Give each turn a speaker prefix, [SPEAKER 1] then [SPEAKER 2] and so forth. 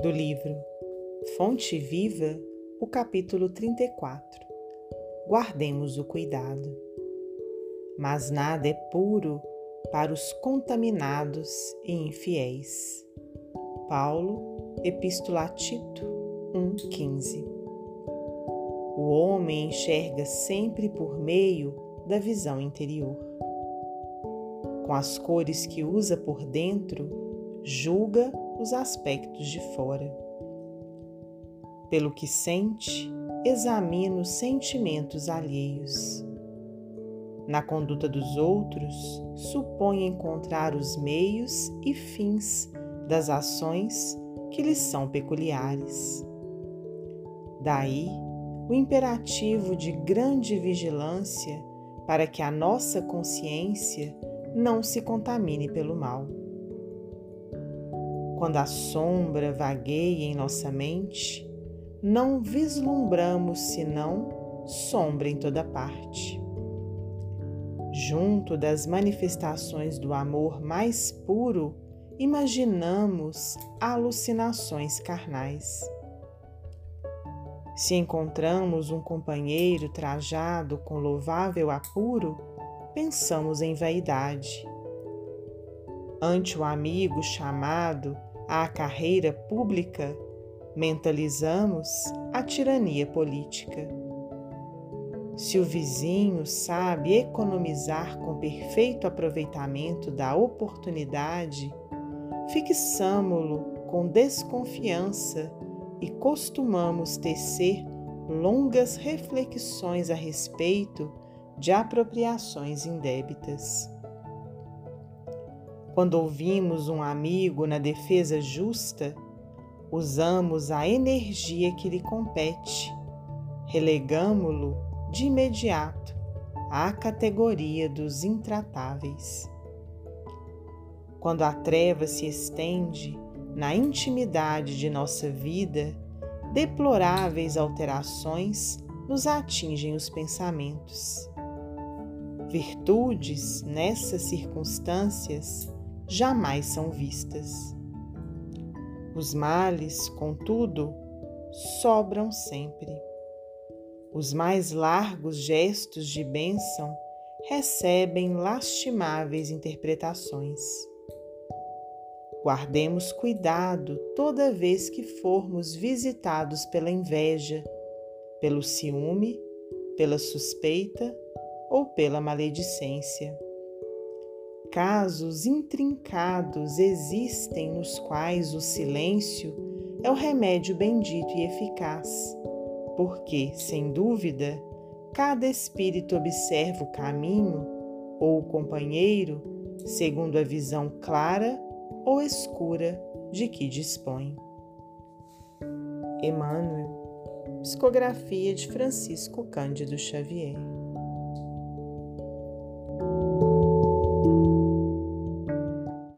[SPEAKER 1] do livro Fonte Viva, o capítulo 34. Guardemos o cuidado. Mas nada é puro para os contaminados e infiéis. Paulo, Epístola a Tito 1,15 O homem enxerga sempre por meio da visão interior. Com as cores que usa por dentro, julga os aspectos de fora. Pelo que sente, examina os sentimentos alheios. Na conduta dos outros, supõe encontrar os meios e fins das ações que lhes são peculiares. Daí o imperativo de grande vigilância para que a nossa consciência não se contamine pelo mal. Quando a sombra vagueia em nossa mente, não vislumbramos senão sombra em toda parte. Junto das manifestações do amor mais puro, imaginamos alucinações carnais. Se encontramos um companheiro trajado com louvável apuro, pensamos em vaidade. Ante o amigo chamado à carreira pública, mentalizamos a tirania política. Se o vizinho sabe economizar com perfeito aproveitamento da oportunidade, fixamo-lo com desconfiança e costumamos tecer longas reflexões a respeito de apropriações indébitas. Quando ouvimos um amigo na defesa justa, usamos a energia que lhe compete, relegamo-lo de imediato à categoria dos intratáveis. Quando a treva se estende na intimidade de nossa vida, deploráveis alterações nos atingem os pensamentos. Virtudes, nessas circunstâncias, jamais são vistas. Os males, contudo, sobram sempre. Os mais largos gestos de bênção recebem lastimáveis interpretações. Guardemos cuidado toda vez que formos visitados pela inveja, pelo ciúme, pela suspeita ou pela maledicência. Casos intrincados existem nos quais o silêncio é o remédio bendito e eficaz, porque, sem dúvida, cada espírito observa o caminho ou o companheiro segundo a visão clara ou escura de que dispõe. Emmanuel, psicografia de Francisco Cândido Xavier.